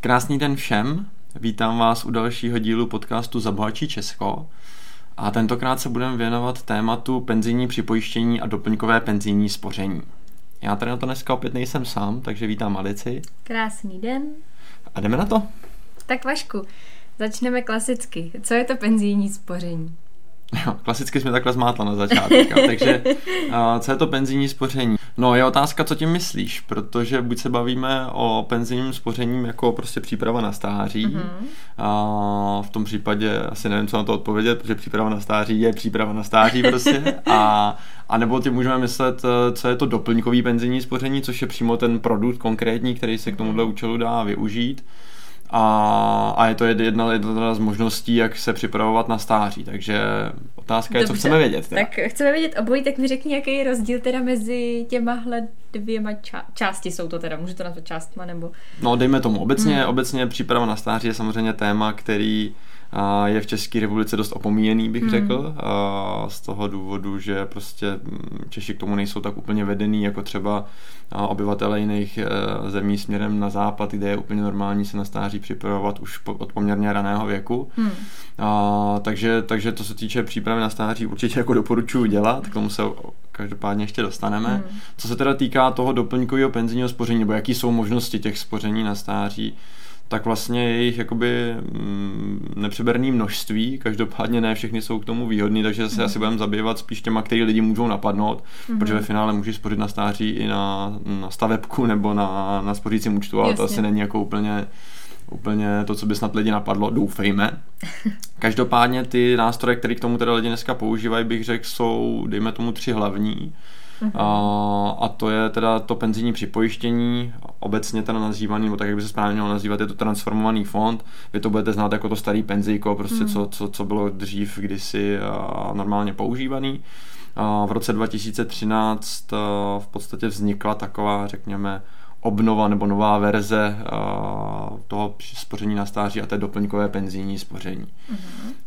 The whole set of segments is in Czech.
Krásný den všem, vítám vás u dalšího dílu podcastu Zabohačí Česko a tentokrát se budeme věnovat tématu penzijní připojištění a doplňkové penzijní spoření. Já tady na to dneska opět nejsem sám, takže vítám Alici. Krásný den. A jdeme na to? Tak Vašku, začneme klasicky. Co je to penzijní spoření? Jo, klasicky jsme takhle zmátla na začátku. takže co je to penzijní spoření? No je otázka, co tím myslíš, protože buď se bavíme o penzijním spoření jako prostě příprava na stáří, mm-hmm. a v tom případě asi nevím, co na to odpovědět, protože příprava na stáří je příprava na stáří prostě, a, a nebo tím můžeme myslet, eh, co je to doplňkový penzijní spoření, což je přímo ten produkt konkrétní, který se k tomuhle účelu dá využít a, a je to jedna, jedna z možností, jak se připravovat na stáří. Takže otázka je, Dobře. co chceme vědět. Teda. Tak chceme vědět obojí, tak mi řekni, jaký je rozdíl teda mezi těmahle dvěma ča- části jsou to teda, můžu to nazvat částma nebo... No dejme tomu, obecně, hmm. obecně příprava na stáří je samozřejmě téma, který je v České republice dost opomíjený, bych hmm. řekl, z toho důvodu, že prostě mm, Češi k tomu nejsou tak úplně vedený, jako třeba obyvatele jiných e, zemí směrem na západ, kde je úplně normální se na stáří připravovat už od poměrně raného věku. Hmm. A, takže, takže to se týče přípravy na stáří určitě jako doporučuji dělat, k tomu se každopádně ještě dostaneme. Hmm. Co se teda týká toho doplňkového penzijního spoření, nebo jaký jsou možnosti těch spoření na stáří, tak vlastně je jich jakoby mm, nepřeberný množství, každopádně ne všechny jsou k tomu výhodný, takže se mm. asi budeme zabývat spíš těma, který lidi můžou napadnout, mm. protože ve finále můžeš spořit na stáří i na, na stavebku nebo na, na spořícím účtu, ale Jasně. to asi není jako úplně úplně to, co by snad lidi napadlo, doufejme. Každopádně ty nástroje, které k tomu teda lidi dneska používají, bych řekl, jsou, dejme tomu, tři hlavní. Uh-huh. A, a to je teda to penzijní připojištění, obecně teda nazývaný, nebo tak, jak by se správně mělo nazývat, je to transformovaný fond. Vy to budete znát jako to starý penzijko, prostě uh-huh. co, co, co bylo dřív kdysi a, normálně používaný. A v roce 2013 a, v podstatě vznikla taková, řekněme, obnova nebo nová verze uh, toho spoření na stáří a té doplňkové penzijní spoření.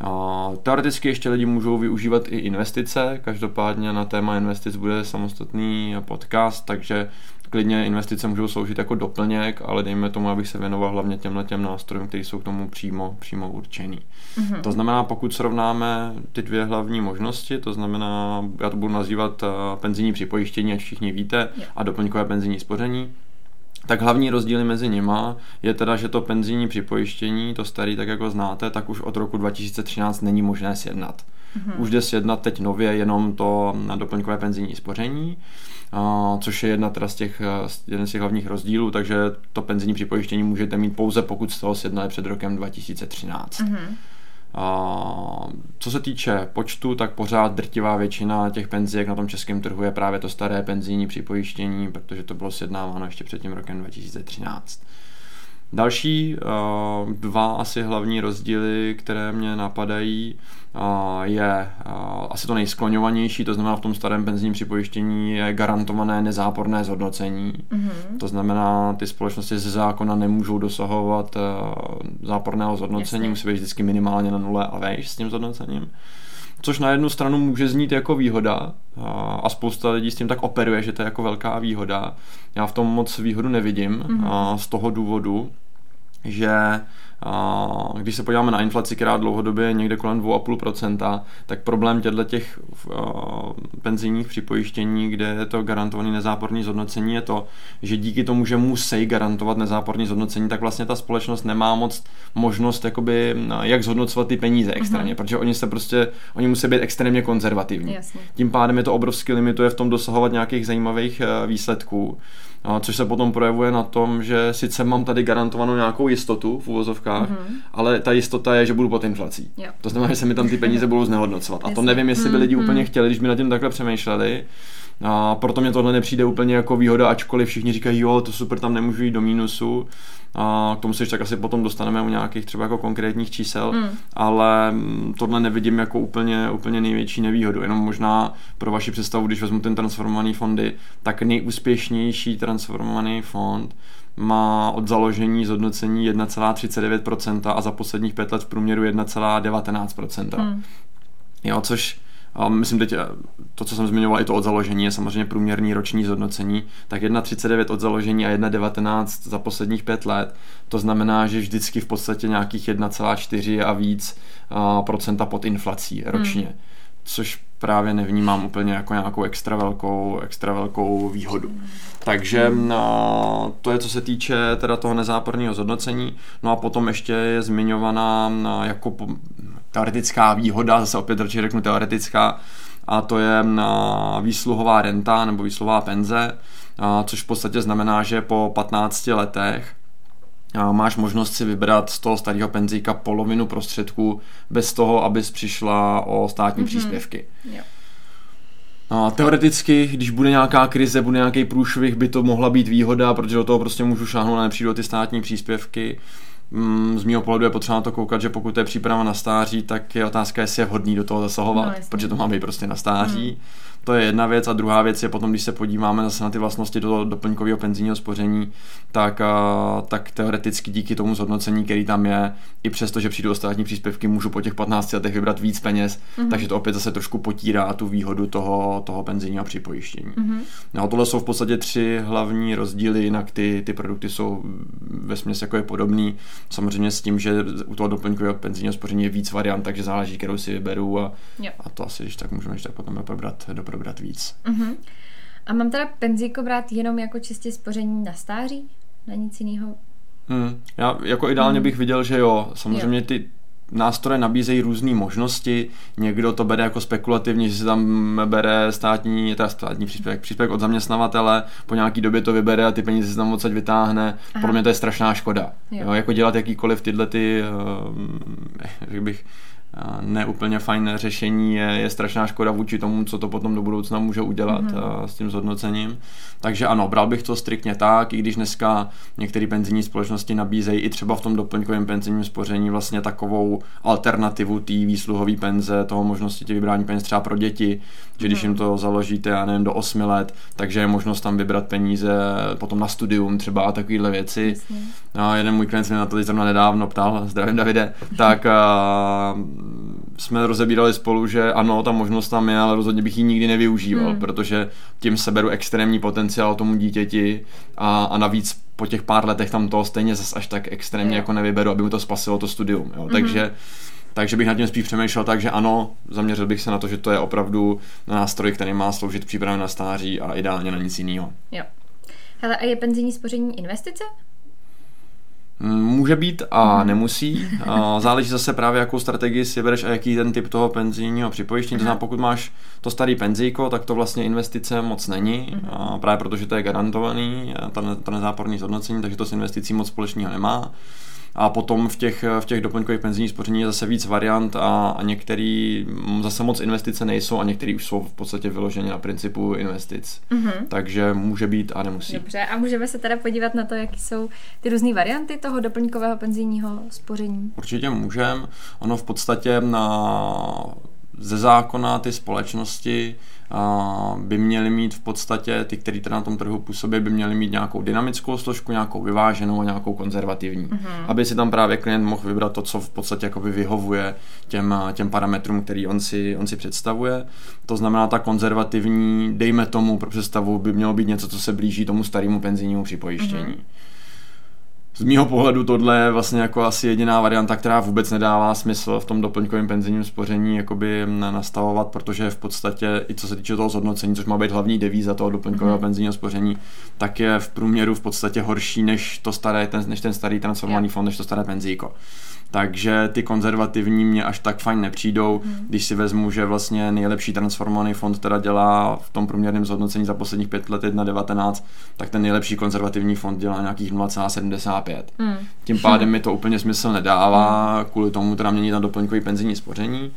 Uh, teoreticky ještě lidi můžou využívat i investice, každopádně na téma investic bude samostatný podcast, takže klidně investice můžou sloužit jako doplněk, ale dejme tomu, abych se věnoval hlavně těmhle těm nástrojům, které jsou k tomu přímo, přímo určený. Mm-hmm. To znamená, pokud srovnáme ty dvě hlavní možnosti, to znamená, já to budu nazývat penzijní připojištění, ať všichni víte, yeah. a doplňkové penzijní spoření, tak hlavní rozdíly mezi nima je teda, že to penzijní připojištění, to starý, tak jako znáte, tak už od roku 2013 není možné sjednat. Mm-hmm. Už jde sjednat teď nově jenom to na doplňkové penzijní spoření, což je jedna teda z těch, jeden z těch hlavních rozdílů, takže to penzijní připojištění můžete mít pouze pokud jste ho sjednali před rokem 2013. Mm-hmm. A co se týče počtu, tak pořád drtivá většina těch penzijek na tom českém trhu je právě to staré penzijní připojištění, protože to bylo sjednáváno ještě před tím rokem 2013. Další uh, dva asi hlavní rozdíly, které mě napadají, uh, je uh, asi to nejskloňovanější, to znamená v tom starém penzijním připojištění je garantované nezáporné zhodnocení. Mm-hmm. To znamená, ty společnosti ze zákona nemůžou dosahovat záporného zhodnocení, Jasně. musí být vždycky minimálně na nule a vejš s tím zhodnocením což na jednu stranu může znít jako výhoda a spousta lidí s tím tak operuje, že to je jako velká výhoda. Já v tom moc výhodu nevidím mm-hmm. z toho důvodu, že když se podíváme na inflaci, která dlouhodobě je někde kolem 2,5%, tak problém těchto těch penzijních připojištění, kde je to garantovaný nezáporný zhodnocení, je to, že díky tomu, že musí garantovat nezáporný zhodnocení, tak vlastně ta společnost nemá moc možnost, jakoby, jak zhodnocovat ty peníze extrémně, uh-huh. protože oni se prostě, oni musí být extrémně konzervativní. Jasně. Tím pádem je to obrovský limituje v tom dosahovat nějakých zajímavých e, výsledků což se potom projevuje na tom, že sice mám tady garantovanou nějakou jistotu v uvozovkách, mm-hmm. ale ta jistota je, že budu pod inflací. Jo. To znamená, že se mi tam ty peníze budou znehodnocovat. A to nevím, jestli by lidi mm-hmm. úplně chtěli, když by na tím takhle přemýšleli. A proto mě tohle nepřijde úplně jako výhoda, ačkoliv všichni říkají, jo, to super, tam nemůžu jít do mínusu. A k tomu se ještě tak asi potom dostaneme u nějakých třeba jako konkrétních čísel, mm. ale tohle nevidím jako úplně, úplně největší nevýhodu. Jenom možná pro vaši představu, když vezmu ten transformovaný fondy, tak nejúspěšnější transformovaný fond má od založení zhodnocení 1,39% a za posledních pět let v průměru 1,19%. Mm. Jo, což a myslím teď, to, co jsem zmiňoval, i to od založení, je samozřejmě průměrný roční zhodnocení, tak 1,39 od založení a 1,19 za posledních pět let. To znamená, že vždycky v podstatě nějakých 1,4 a víc a, procenta pod inflací ročně. Hmm. Což právě nevnímám úplně jako nějakou extra velkou, extra velkou výhodu. Takže no, to je co se týče teda toho nezáporného zhodnocení. No a potom ještě je zmiňovaná jako teoretická výhoda, zase opět radši řeknu teoretická, a to je no, výsluhová renta nebo výsluhová penze, což v podstatě znamená, že po 15 letech máš možnost si vybrat z toho starého penzíka polovinu prostředků bez toho, abys přišla o státní mm-hmm. příspěvky. Jo. A teoreticky, když bude nějaká krize, bude nějaký průšvih, by to mohla být výhoda, protože do toho prostě můžu šáhnout a nepřijdu ty státní příspěvky. Mm, z mého pohledu je potřeba na to koukat, že pokud je příprava na stáří, tak je otázka, jestli je vhodný do toho zasahovat, no, protože to má být prostě na stáří. Hmm. To je jedna věc a druhá věc je potom, když se podíváme zase na ty vlastnosti do doplňkového penzijního spoření, tak, tak teoreticky díky tomu zhodnocení, který tam je, i přesto, že přijdu o státní příspěvky, můžu po těch 15 letech vybrat víc peněz, mm-hmm. takže to opět zase trošku potírá tu výhodu toho, toho penzijního připojištění. Mm-hmm. No a tohle jsou v podstatě tři hlavní rozdíly, jinak ty, ty produkty jsou ve směs jako je podobný. Samozřejmě s tím, že u toho doplňkového penzijního spoření je víc variant, takže záleží, kterou si vyberu a, a to asi, když tak můžeme ještě tak potom probrat, probrat víc. Mm-hmm. A mám teda penzíko brát jenom jako čistě spoření na stáří? Na nic jiného? Hmm. Já jako ideálně hmm. bych viděl, že jo. Samozřejmě jo. ty nástroje nabízejí různé možnosti. Někdo to bere jako spekulativně, že se tam bere státní, teda státní příspěvek, příspěvek od zaměstnavatele, po nějaký době to vybere a ty peníze se tam odsaď vytáhne. Aha. Pro mě to je strašná škoda. Jo. Jo, jako dělat jakýkoliv tyhle ty, uh, bych, neúplně fajn řešení je, je strašná škoda vůči tomu, co to potom do budoucna může udělat mm-hmm. s tím zhodnocením. Takže ano, bral bych to striktně tak, i když dneska některé penzijní společnosti nabízejí i třeba v tom doplňkovém penzijním spoření vlastně takovou alternativu té výsluhové penze, toho možnosti tě vybrání peněz třeba pro děti, že když jim to založíte, já nevím, do 8 let, takže je možnost tam vybrat peníze potom na studium třeba a takovéhle věci. Jasně. A jeden můj klient se mě na to teď zrovna nedávno ptal, zdravím Davide, tak jsme rozebírali spolu, že ano, ta možnost tam je, ale rozhodně bych ji nikdy nevyužíval, hmm. protože tím seberu extrémní potenciál tomu dítěti a, a navíc po těch pár letech tam toho stejně zase až tak extrémně jako nevyberu, aby mu to spasilo to studium. Jo. Hmm. Takže takže bych nad tím spíš přemýšlel tak, že ano, zaměřil bych se na to, že to je opravdu nástroj, který má sloužit přípravě na stáří a ideálně na nic jiného. Jo. Hele, a je penzijní spoření investice? Může být a mhm. nemusí. Záleží zase právě, jakou strategii si bereš a jaký ten typ toho penzijního připojištění. To znamená, pokud máš to starý penzíko, tak to vlastně investice moc není, a právě protože to je garantovaný, ta, ta nezáporný zhodnocení, takže to s investicí moc společného nemá. A potom v těch, v těch doplňkových penzijních spoření je zase víc variant a, a některý zase moc investice nejsou a některý už jsou v podstatě vyloženi na principu investic. Mm-hmm. Takže může být a nemusí. Dobře, a můžeme se teda podívat na to, jaký jsou ty různé varianty toho doplňkového penzijního spoření? Určitě můžeme. Ono v podstatě na ze zákona ty společnosti by měly mít v podstatě, ty, kteří teda na tom trhu působí, by měly mít nějakou dynamickou složku, nějakou vyváženou a nějakou konzervativní. Mm-hmm. Aby si tam právě klient mohl vybrat to, co v podstatě jakoby vyhovuje těm, těm parametrům, který on si, on si představuje. To znamená, ta konzervativní, dejme tomu pro představu, by mělo být něco, co se blíží tomu starému penzijnímu připojištění. Mm-hmm z mýho pohledu tohle je vlastně jako asi jediná varianta, která vůbec nedává smysl v tom doplňkovém penzijním spoření jakoby nastavovat, protože v podstatě i co se týče toho zhodnocení, což má být hlavní devíza toho doplňkového mm. penzijního spoření, tak je v průměru v podstatě horší než to staré, ten, než ten starý transformovaný yeah. fond, než to staré penzíko takže ty konzervativní mě až tak fajn nepřijdou, hmm. když si vezmu, že vlastně nejlepší transformovaný fond teda dělá v tom průměrném zhodnocení za posledních pět let 1,19, tak ten nejlepší konzervativní fond dělá nějakých 0,75. Hmm. Tím pádem mi to úplně smysl nedává, hmm. kvůli tomu teda mění na doplňkový penzijní spoření.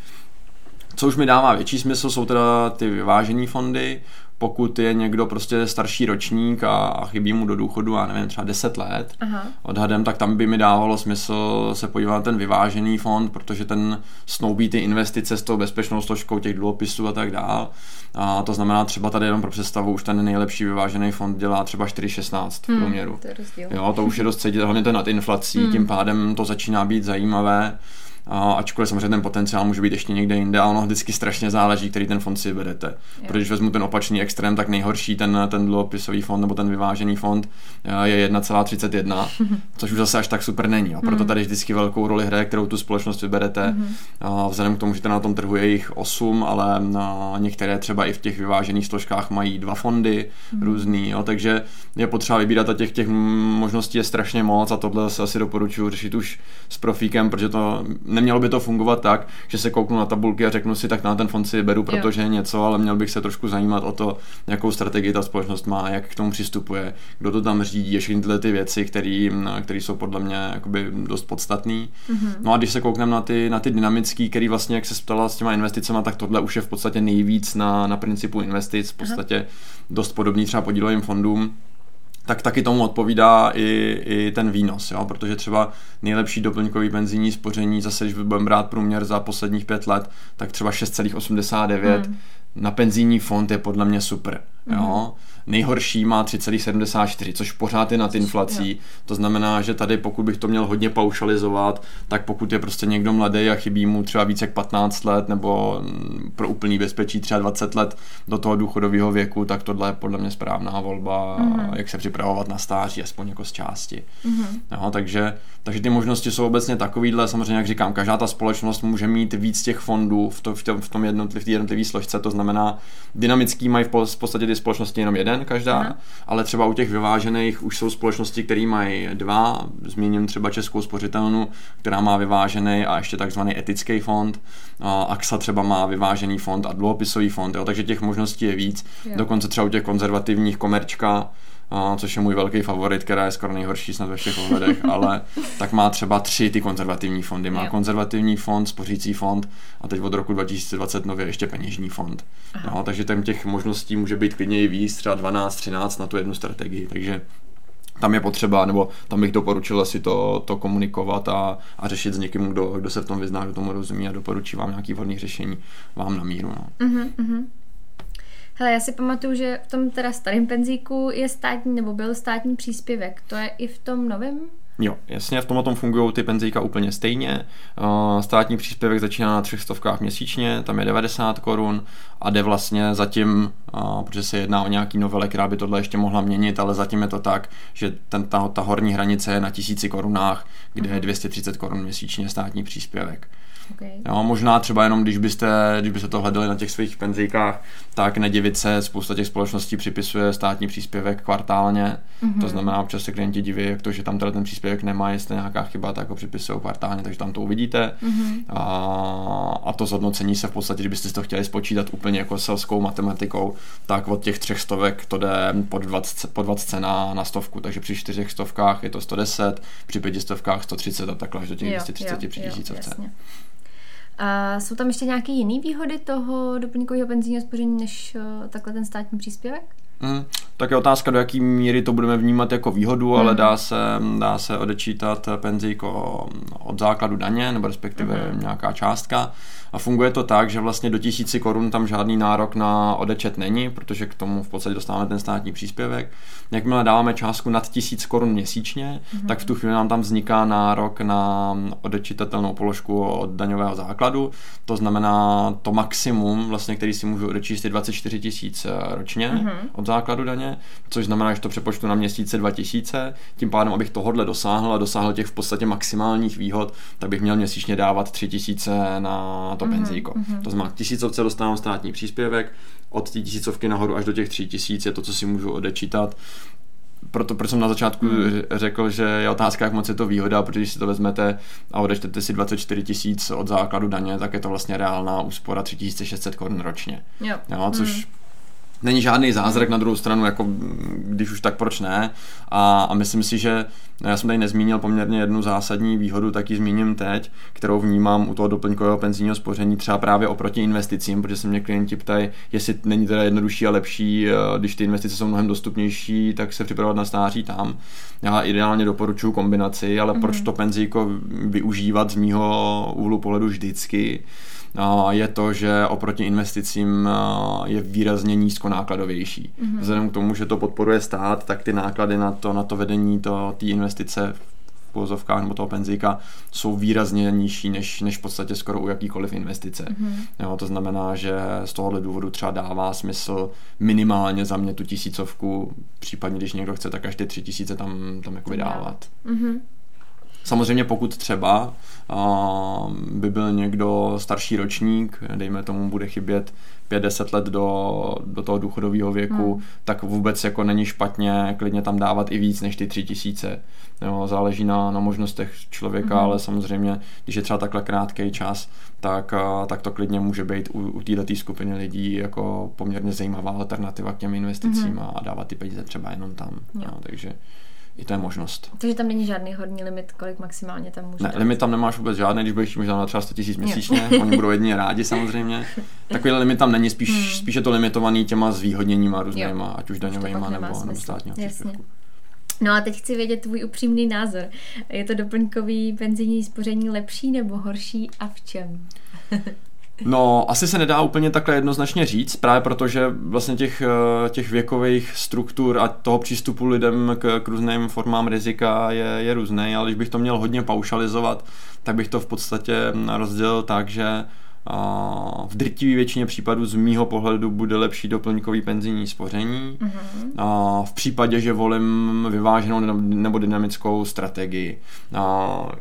Co už mi dává větší smysl, jsou teda ty vyvážené fondy, pokud je někdo prostě starší ročník a, a chybí mu do důchodu, a nevím, třeba 10 let Aha. odhadem, tak tam by mi dávalo smysl se podívat na ten vyvážený fond, protože ten snoubí ty investice s tou bezpečnou složkou těch dluhopisů a tak dál. A to znamená třeba tady jenom pro představu, už ten nejlepší vyvážený fond dělá třeba 4,16 v hmm, průměru. To je jo, to už je dost cítit, hlavně to nad inflací, hmm. tím pádem to začíná být zajímavé. A ačkoliv samozřejmě ten potenciál může být ještě někde jinde a ono vždycky strašně záleží, který ten fond si vedete. Jo. Protože když vezmu ten opačný extrém, tak nejhorší ten, ten dluhopisový fond nebo ten vyvážený fond eh, je 1,31, což už zase až tak super není. A proto mhm. tady vždycky velkou roli hraje, kterou tu společnost vyberete. Mhm. A vzhledem k tomu, že na tom trhu je jich 8, ale na některé třeba i v těch vyvážených složkách mají dva fondy mm. různý, jo, takže je potřeba vybírat a těch, těch možností je strašně moc a tohle se asi doporučuji řešit už s profíkem, protože to nemělo by to fungovat tak, že se kouknu na tabulky a řeknu si, tak na ten fond si beru, protože je něco, ale měl bych se trošku zajímat o to, jakou strategii ta společnost má, jak k tomu přistupuje, kdo to tam řídí, všechny tyhle ty věci, které jsou podle mě jakoby dost podstatné. Mm-hmm. No a když se koukneme na ty, na ty dynamické, který vlastně, jak se ptala s těma investicemi, tak tohle už je v podstatě nejvíc na, na principu investic, v podstatě Aha. dost podobný třeba podílovým fondům tak taky tomu odpovídá i, i ten výnos, jo? protože třeba nejlepší doplňkový penzijní spoření, zase když budeme brát průměr za posledních pět let, tak třeba 6,89 hmm. Na penzijní fond je podle mě super. Jo? Hmm nejhorší má 3,74, což pořád je nad inflací. To znamená, že tady pokud bych to měl hodně paušalizovat, tak pokud je prostě někdo mladý a chybí mu třeba více jak 15 let nebo pro úplný bezpečí třeba 20 let do toho důchodového věku, tak tohle je podle mě správná volba, mm-hmm. jak se připravovat na stáří, aspoň jako z části. Mm-hmm. No, takže, takže ty možnosti jsou obecně takovýhle, samozřejmě jak říkám, každá ta společnost může mít víc těch fondů v, to, v tom, v tom jednotliv, jednotlivý složce, to znamená, dynamický mají v podstatě ty společnosti jenom jeden jeden každá, Aha. ale třeba u těch vyvážených už jsou společnosti, které mají dva, zmíním třeba Českou spořitelnu, která má vyvážený a ještě takzvaný etický fond, a AXA třeba má vyvážený fond a dluhopisový fond, jo, takže těch možností je víc, jo. dokonce třeba u těch konzervativních komerčka, a, což je můj velký favorit, která je skoro nejhorší snad ve všech ohledech, ale tak má třeba tři ty konzervativní fondy. Má jo. konzervativní fond, spořící fond a teď od roku 2020 nově ještě peněžní fond. No, takže tam těch možností může být klidně i víc, třeba 12, 13 na tu jednu strategii, takže tam je potřeba, nebo tam bych doporučil si to, to komunikovat a, a řešit s někým, kdo, kdo se v tom vyzná, kdo tomu rozumí a doporučí vám nějaký vhodný řešení vám na míru. No. Uh-huh, Hele, já si pamatuju, že v tom teda starém penzíku je státní, nebo byl státní příspěvek. To je i v tom novém? Jo, jasně, v tomhle tom fungují ty penzíka úplně stejně. Státní příspěvek začíná na třech stovkách měsíčně, tam je 90 korun a jde vlastně zatím, protože se jedná o nějaký novele, která by tohle ještě mohla měnit, ale zatím je to tak, že ten, ta, ta horní hranice je na tisíci korunách, kde je 230 mhm. korun měsíčně státní příspěvek. Okay. Jo, možná třeba jenom, když byste, když byste to hledali na těch svých penzíkách, tak nedivit se, spousta těch společností připisuje státní příspěvek kvartálně. Mm-hmm. To znamená, občas se klienti diví, jak to, že tam teda ten příspěvek nemá, jestli nějaká chyba, tak ho připisují kvartálně, takže tam to uvidíte. Mm-hmm. A, a to zhodnocení se v podstatě, kdybyste to chtěli spočítat úplně jako selskou matematikou, tak od těch třech stovek to jde pod 20, pod 20 na, na stovku, takže při čtyřech stovkách je to 110, při pěti stovkách 130 a takhle až do těch jo, 230 jo, při tisícovce. Jasně. A jsou tam ještě nějaké jiné výhody toho doplňkového penzijního spoření než uh, takhle ten státní příspěvek? Mm, tak je otázka, do jaké míry to budeme vnímat jako výhodu, mm. ale hmm. dá se, dá se odečítat penzijko od základu daně, nebo respektive mm. nějaká částka. A funguje to tak, že vlastně do tisíci korun tam žádný nárok na odečet není, protože k tomu v podstatě dostáváme ten státní příspěvek. Jakmile dáváme částku nad tisíc korun měsíčně, mm-hmm. tak v tu chvíli nám tam vzniká nárok na odečitatelnou položku od daňového základu. To znamená to maximum, vlastně, který si můžu odečíst, je 24 tisíc eh, ročně mm-hmm. od základu daně, což znamená, že to přepočtu na měsíce 2000. Tím pádem, abych tohodle dosáhl a dosáhl těch v podstatě maximálních výhod, tak bych měl měsíčně dávat 3000 na to to mm-hmm, penzíko. Mm-hmm. To znamená, tisícovce dostávám státní příspěvek, od té tisícovky nahoru až do těch tří tisíc je to, co si můžu odečítat proto proč jsem na začátku hmm. řekl, že je otázka, jak moc je to výhoda, protože když si to vezmete a odečtete si 24 tisíc od základu daně, tak je to vlastně reálná úspora 3600 korun ročně. Jo. Jo, což hmm není žádný zázrak na druhou stranu, jako když už tak proč ne. A, a myslím si, že já jsem tady nezmínil poměrně jednu zásadní výhodu, tak ji zmíním teď, kterou vnímám u toho doplňkového penzijního spoření třeba právě oproti investicím, protože se mě klienti ptají, jestli není teda jednodušší a lepší, eh, když ty investice jsou mnohem dostupnější, tak se připravovat na stáří tam. Já ideálně doporučuji kombinaci, ale mm-hmm. proč to penzíko využívat z mýho úhlu pohledu vždycky? Je to, že oproti investicím je výrazně nízkonákladovější. Mm-hmm. Vzhledem k tomu, že to podporuje stát, tak ty náklady na to, na to vedení té investice pozovkách nebo toho penzíka jsou výrazně nižší než, než v podstatě skoro u jakýkoliv investice. Mm-hmm. Jo, to znamená, že z tohohle důvodu třeba dává smysl minimálně za mě tu tisícovku, případně když někdo chce, tak až ty tři tisíce tam, tam jako vydávat. Mm-hmm. Samozřejmě pokud třeba by byl někdo starší ročník, dejme tomu bude chybět 5-10 let do, do toho důchodového věku, hmm. tak vůbec jako není špatně klidně tam dávat i víc než ty 3 tisíce. Jo, záleží na, na možnostech člověka, hmm. ale samozřejmě, když je třeba takhle krátký čas, tak, tak to klidně může být u, u této skupiny lidí jako poměrně zajímavá alternativa k těm investicím hmm. a dávat ty peníze třeba jenom tam. Jo. Jo, takže i to je možnost. Takže tam není žádný horní limit, kolik maximálně tam může Ne, dát. limit tam nemáš vůbec žádný, když budeš možná na třeba 100 tisíc měsíčně, oni budou jedině rádi samozřejmě. Takový limit tam není, spíš, hmm. spíš je to limitovaný těma zvýhodněníma různýma, jo. ať už daňovými nebo, nebo státního příspěvku. No a teď chci vědět tvůj upřímný názor. Je to doplňkový penzijní spoření lepší nebo horší a v čem? No, asi se nedá úplně takhle jednoznačně říct, právě protože vlastně těch, eh, těch věkových struktur a toho přístupu lidem k, k různým formám rizika je, je různý, ale když bych to měl hodně paušalizovat, tak bych to v podstatě rozdělil tak, že v drtivé většině případů z mýho pohledu bude lepší doplňkový penzijní spoření. Mm-hmm. V případě, že volím vyváženou nebo dynamickou strategii.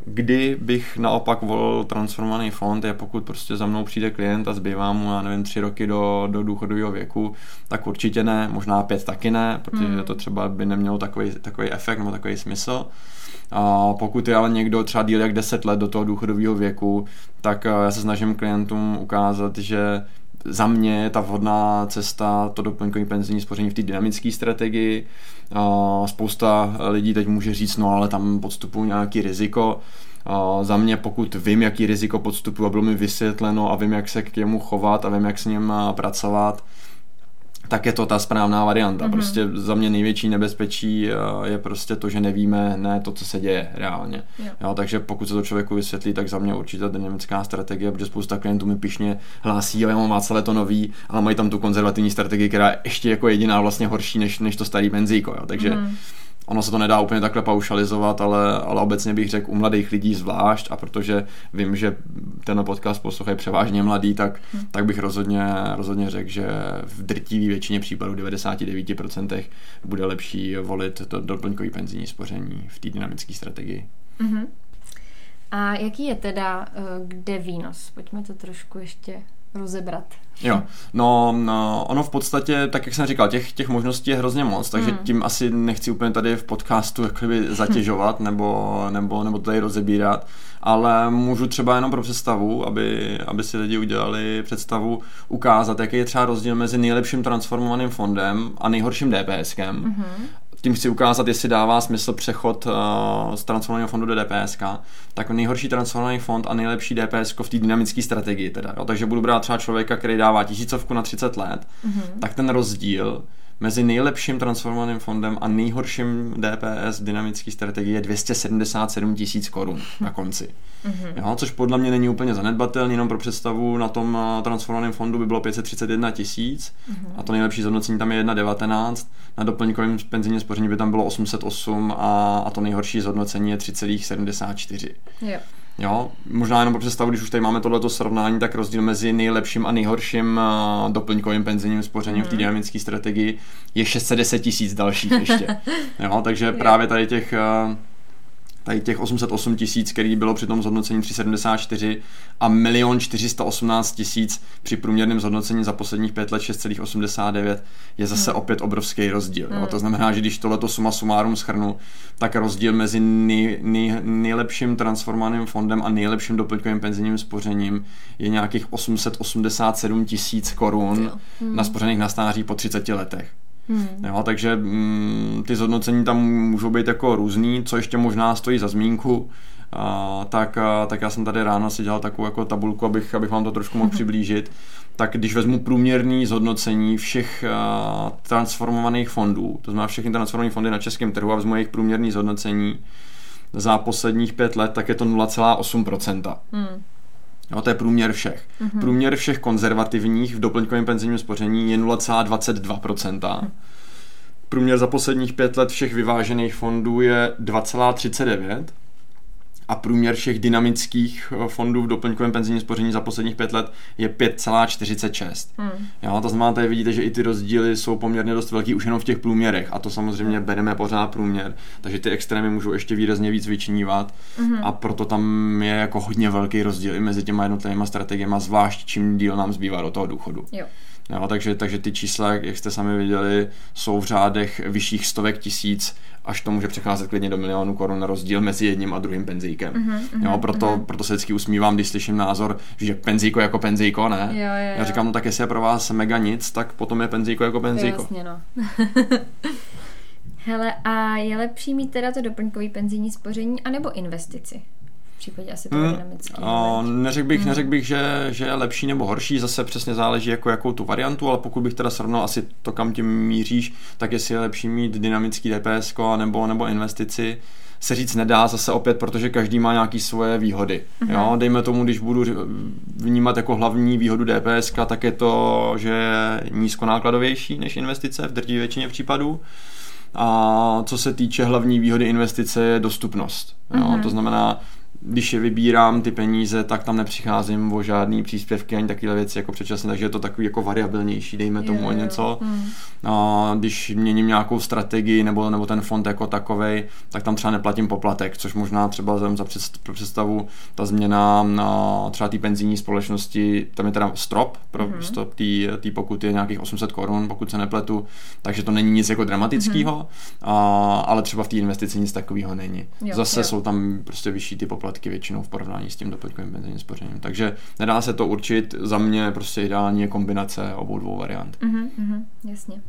Kdy bych naopak volil transformovaný fond, je pokud prostě za mnou přijde klient a zbývá mu, já nevím, tři roky do, do důchodového věku, tak určitě ne, možná pět taky ne, protože mm. to třeba by nemělo takový, takový efekt nebo takový smysl. A pokud je ale někdo třeba díl jak 10 let do toho důchodového věku, tak eh, já se snažím klientům ukázat, že za mě je ta vhodná cesta to doplňkové penzijní spoření v té dynamické strategii. Spousta lidí teď může říct, no ale tam podstupují nějaký riziko. Za mě, pokud vím, jaký riziko podstupuji a bylo mi vysvětleno a vím, jak se k němu chovat a vím, jak s ním pracovat, tak je to ta správná varianta. Mm-hmm. Prostě za mě největší nebezpečí eh, je prostě to, že nevíme ne to, co se děje reálně. Jo. Jo, takže pokud se to člověku vysvětlí, tak za mě určitě dynamická strategie, protože spousta klientů mi pišně hlásí, a já mám Václav to nový, ale mají tam tu konzervativní strategii, která je ještě jako jediná vlastně horší než, než to starý benzíko. Jo. Takže mm-hmm ono se to nedá úplně takhle paušalizovat, ale, ale obecně bych řekl u mladých lidí zvlášť a protože vím, že ten podcast poslouchají převážně mladý, tak, hmm. tak bych rozhodně, rozhodně řekl, že v drtivé většině případů 99% bude lepší volit to doplňkový penzijní spoření v té dynamické strategii. Mm-hmm. A jaký je teda eh, kde výnos? Pojďme to trošku ještě rozebrat. Jo, no, no, ono v podstatě, tak jak jsem říkal, těch, těch možností je hrozně moc, takže hmm. tím asi nechci úplně tady v podcastu jakoby zatěžovat nebo, nebo, nebo tady rozebírat, ale můžu třeba jenom pro představu, aby, aby si lidi udělali představu, ukázat, jaký je třeba rozdíl mezi nejlepším transformovaným fondem a nejhorším DPSkem. Hmm tím chci ukázat, jestli dává smysl přechod uh, z transformovaného fondu do DPS, tak nejhorší transformovaný fond a nejlepší DPS v té dynamické strategii teda. Jo. Takže budu brát třeba člověka, který dává tisícovku na 30 let, mm-hmm. tak ten rozdíl mezi nejlepším transformovaným fondem a nejhorším DPS dynamické strategie je 277 tisíc korun na konci. Mm-hmm. Jo, což podle mě není úplně zanedbatelný, jenom pro představu na tom eh, transformovaném fondu by bylo 531 tisíc mm-hmm. a to nejlepší zhodnocení tam je 1,19, na doplňkovém penzijním spoření by tam bylo 808 a, a to nejhorší zhodnocení je 3,74. Jo. Jo, možná jenom pro představu, když už tady máme tohleto srovnání, tak rozdíl mezi nejlepším a nejhorším uh, doplňkovým penzijním spořením mm. v té mhm. dynamické strategii je 610 tisíc dalších ještě. jo, takže právě tady těch uh, tady těch 808 tisíc, který bylo při tom zhodnocení 374 a 1 418 tisíc při průměrném zhodnocení za posledních 5 let 6,89 je zase hmm. opět obrovský rozdíl. Hmm. Jo? To znamená, že když tohleto suma sumárum schrnu, tak rozdíl mezi nej, nej, nejlepším transformovaným fondem a nejlepším doplňkovým penzijním spořením je nějakých 887 tisíc korun hmm. na spořených na stáří po 30 letech. Hmm. Jo, takže mm, ty zhodnocení tam můžou být jako různý, co ještě možná stojí za zmínku, a, tak, a, tak já jsem tady ráno si dělal takovou jako tabulku, abych, abych vám to trošku mohl přiblížit. Tak když vezmu průměrný zhodnocení všech a, transformovaných fondů, to znamená všechny transformované fondy na českém trhu a vezmu jejich průměrný zhodnocení za posledních pět let, tak je to 0,8%. Hmm. Jo, to je průměr všech. Mm-hmm. Průměr všech konzervativních v doplňkovém penzijním spoření je 0,22%. Mm. Průměr za posledních pět let všech vyvážených fondů je 2,39%. A průměr všech dynamických eh, fondů v doplňkovém penzijním spoření za posledních pět let je 5,46. Hmm. Jo, to znamená, tady vidíte, že i ty rozdíly jsou poměrně dost velký už jenom v těch průměrech a to samozřejmě hmm. bereme pořád průměr, takže ty extrémy můžou ještě výrazně víc vyčinívat hmm. a proto tam je jako hodně velký rozdíl i mezi těma jednotlivými strategiemi, zvlášť čím díl nám zbývá do toho důchodu. Jo. Jo, takže, takže ty čísla, jak jste sami viděli, jsou v řádech vyšších stovek tisíc, až to může přecházet klidně do milionů korun na rozdíl mezi jedním a druhým penzíkem. Uh-huh, jo, proto, uh-huh. proto se vždycky usmívám, když slyším názor, že penzíko jako penzíko, ne? Jo, jo, jo. Já říkám, no tak jestli je pro vás mega nic, tak potom je penzíko jako penzíko. Jasně, no. Hele, a je lepší mít teda to doplňkový penzijní spoření anebo investici? Případě asi to hmm, dynamický. Neřekl bych, hmm. neřek bych že, že je lepší nebo horší, zase přesně záleží jako jakou tu variantu, ale pokud bych teda srovnal asi to, kam tím míříš, tak jestli je lepší mít dynamický DPS nebo, nebo investici, se říct nedá zase opět, protože každý má nějaké svoje výhody. Mm-hmm. Jo, dejme tomu, když budu vnímat jako hlavní výhodu DPS, tak je to, že je nízkonákladovější než investice v drtivé většině případů. A co se týče hlavní výhody investice, je dostupnost. Jo, mm-hmm. To znamená, když je vybírám ty peníze, tak tam nepřicházím o žádný příspěvky ani takové věci jako předčasně, takže je to takový jako variabilnější, dejme tomu je, něco. Hmm. A když měním nějakou strategii nebo, nebo ten fond jako takový, tak tam třeba neplatím poplatek, což možná třeba za představu ta změna na třeba té penzijní společnosti, tam je teda strop, pro hmm. stop té pokuty je nějakých 800 korun, pokud se nepletu, takže to není nic jako dramatického, hmm. ale třeba v té investici nic takového není. Jo, Zase jo. jsou tam prostě vyšší ty poplatky poplatky většinou v porovnání s tím doplňkovým penzijním spořením. Takže nedá se to určit, za mě prostě ideální je kombinace obou dvou variant. Mm-hmm, mm-hmm, jasně.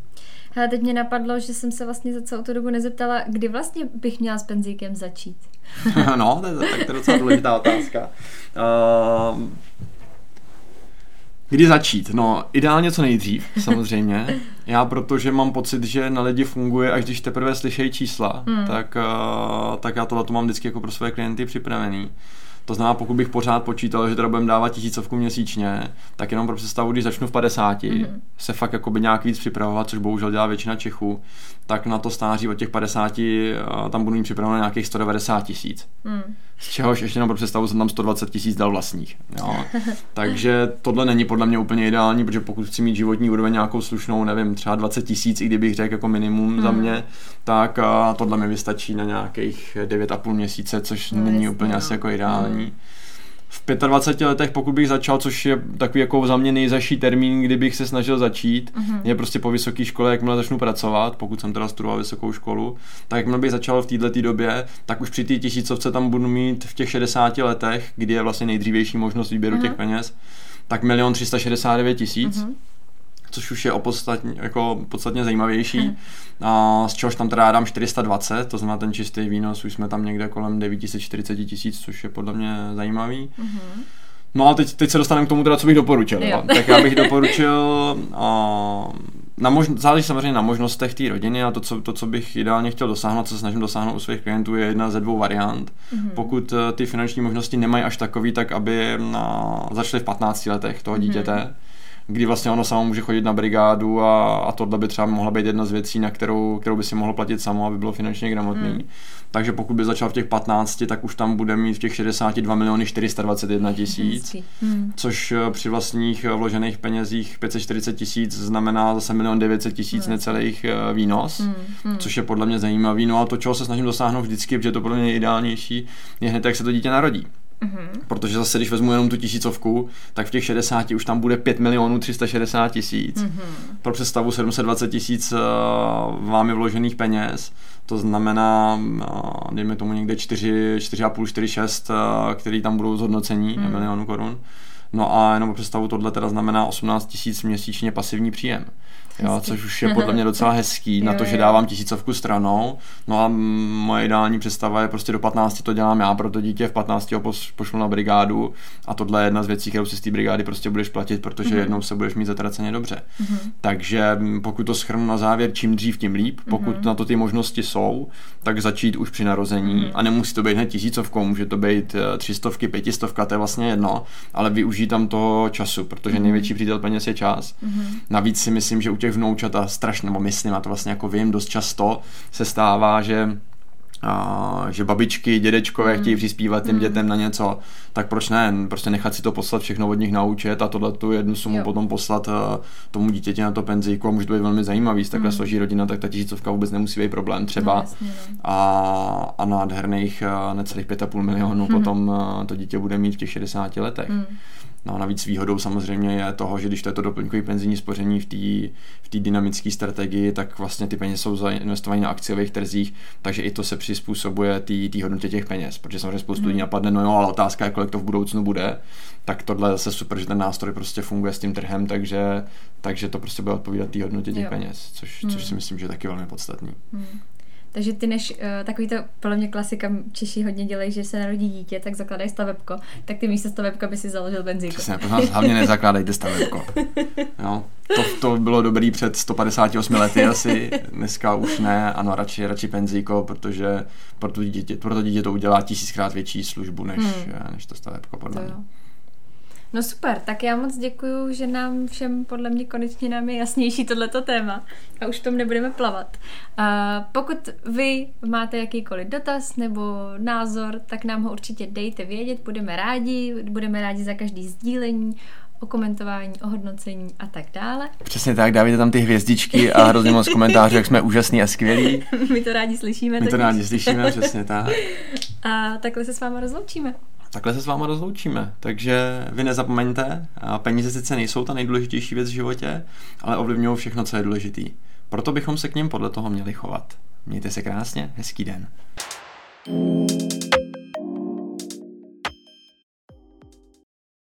Ale teď mě napadlo, že jsem se vlastně za celou tu dobu nezeptala, kdy vlastně bych měla s penzíkem začít. no, to je, tak to je docela důležitá otázka. Uh, Kdy začít? No, ideálně co nejdřív, samozřejmě. Já protože mám pocit, že na lidi funguje, až když teprve slyšejí čísla, mm. tak, uh, tak já tohle mám vždycky jako pro své klienty připravený. To znamená, pokud bych pořád počítal, že teda budeme dávat tisícovku měsíčně, tak jenom pro představu, když začnu v 50, mm-hmm. se fakt jakoby nějak víc připravovat, což bohužel dělá většina Čechů, tak na to stáří od těch 50 eh, tam budu mít připraveno nějakých 190 tisíc. Mm. Z čehož ještě jenom pro představu jsem tam 120 tisíc dal vlastních. Jo. Takže tohle není podle mě úplně ideální, protože pokud chci mít životní úroveň nějakou slušnou, nevím, třeba 20 tisíc, i kdybych řekl jako minimum mm. za hmm. mě, tak a tohle mi vystačí na nějakých 9,5 měsíce, což no, není jasný, úplně no. asi jako ideální. Mm v 25 letech, pokud bych začal, což je takový jako za mě nejzaší termín, kdybych se snažil začít, mm-hmm. je prostě po vysoké škole, jakmile začnu pracovat, pokud jsem teda studoval vysokou školu, tak jakmile bych začal v této době, tak už při té tisícovce tam budu mít v těch 60 letech, kdy je vlastně nejdřívější možnost výběru mm-hmm. těch peněz, tak milion 369 tisíc. Mm-hmm což už je opodstatně, jako podstatně zajímavější. Mm. A z čehož tam teda dám 420, to znamená ten čistý výnos, už jsme tam někde kolem 940 tisíc, což je podle mě zajímavý. Mm-hmm. No a teď, teď se dostaneme k tomu teda, co bych doporučil. Jo. Tak já bych doporučil, a, na mož, záleží samozřejmě na možnostech té rodiny a to co, to, co bych ideálně chtěl dosáhnout, co se snažím dosáhnout u svých klientů, je jedna ze dvou variant. Mm-hmm. Pokud eh, ty finanční možnosti nemají až takový, tak aby na, začaly v 15 letech toho dítěte. Mm-hmm kdy vlastně ono samo může chodit na brigádu a, a tohle by třeba mohla být jedna z věcí, na kterou, kterou by si mohlo platit samo, aby bylo finančně gramotný. Hmm. Takže pokud by začal v těch 15, tak už tam bude mít v těch 62 miliony 421 tisíc, hmm. což eh, při vlastních eh, vložených penězích 540 tisíc znamená zase milion 900 tisíc hmm. necelých eh, výnos, hmm. Hmm. což je podle mě zajímavý. No a to, čeho se snažím dosáhnout vždycky, protože to podle mě ideálnější, je hned, jak se to dítě narodí. Mm-hmm. Protože zase, když vezmu jenom tu tisícovku, tak v těch 60 už tam bude 5 milionů 360 tisíc. Mm-hmm. Pro představu 720 tisíc uh, vámi vložených peněz. To znamená, uh, dejme tomu někde 4, 4,5, 4, 6, uh, který tam budou zhodnocení mm. milionů korun. No a jenom představu tohle teda znamená 18 tisíc měsíčně pasivní příjem jo, což už je podle mě docela hezký na to, že dávám tisícovku stranou. No a moje ideální představa je prostě do 15 to dělám já pro to dítě, v 15 ho pošlu na brigádu a tohle je jedna z věcí, kterou si z té brigády prostě budeš platit, protože mm-hmm. jednou se budeš mít zatraceně dobře. Mm-hmm. Takže pokud to schrnu na závěr, čím dřív, tím líp. Pokud mm-hmm. na to ty možnosti jsou, tak začít už při narození mm-hmm. a nemusí to být hned tisícovkou, může to být eh, třistovky, pětistovka, to je vlastně jedno, ale využít tam toho času, protože mm-hmm. největší přítel peněz je čas. Mm-hmm. Navíc si myslím, že u těch vnoučat a strašně, nebo myslím, a to vlastně jako vím, dost často se stává, že a, že babičky, dědečkové mm. chtějí přispívat těm mm. dětem na něco, tak proč ne? Prostě nechat si to poslat všechno od nich naučit a tohle tu jednu sumu jo. potom poslat uh, tomu dítěti na to penzíku a může to být velmi zajímavý. Z takhle mm. složí rodina, tak ta tisícovka vůbec nemusí být problém třeba. No, jasně, no. A, a nádherných uh, necelých 5,5 milionů mm. potom uh, to dítě bude mít v těch 60 letech. Mm. No a navíc výhodou samozřejmě je toho, že když to je to doplňkové penzijní spoření v té v dynamické strategii, tak vlastně ty peníze jsou zainvestované na akciových trzích, takže i to se přizpůsobuje té hodnotě těch peněz, protože samozřejmě spoustu lidí hmm. napadne, no jo, ale otázka je, kolik to v budoucnu bude, tak tohle je zase super, že ten nástroj prostě funguje s tím trhem, takže, takže to prostě bude odpovídat té hodnotě těch jo. peněz, což, hmm. což si myslím, že je taky velmi podstatný. Hmm. Takže ty než uh, takový to, podle mě klasika Češi hodně dělají, že se narodí dítě, tak zakladají stavebko, tak ty místo stavebka by si založil benzínku. Přesně, prosím hlavně nezakládejte stavebko. Jo, to, to bylo dobrý před 158 lety asi, dneska už ne, ano, radši, radši penzíko, protože pro to dítě, pro to dítě to udělá tisíckrát větší službu, než, hmm. než to stavebko, podle to mě. Jo. No super, tak já moc děkuju, že nám všem podle mě konečně nám je jasnější tohleto téma a už v tom nebudeme plavat. Uh, pokud vy máte jakýkoliv dotaz nebo názor, tak nám ho určitě dejte vědět, budeme rádi, budeme rádi za každý sdílení, o komentování, o hodnocení a tak dále. Přesně tak, dávajte tam ty hvězdičky a hrozně moc komentářů, jak jsme úžasní a skvělí. My to rádi slyšíme. My to rádi slyšíme, přesně tak. A takhle se s váma rozloučíme takhle se s váma rozloučíme. Takže vy nezapomeňte, peníze sice nejsou ta nejdůležitější věc v životě, ale ovlivňují všechno, co je důležitý. Proto bychom se k ním podle toho měli chovat. Mějte se krásně, hezký den. thank you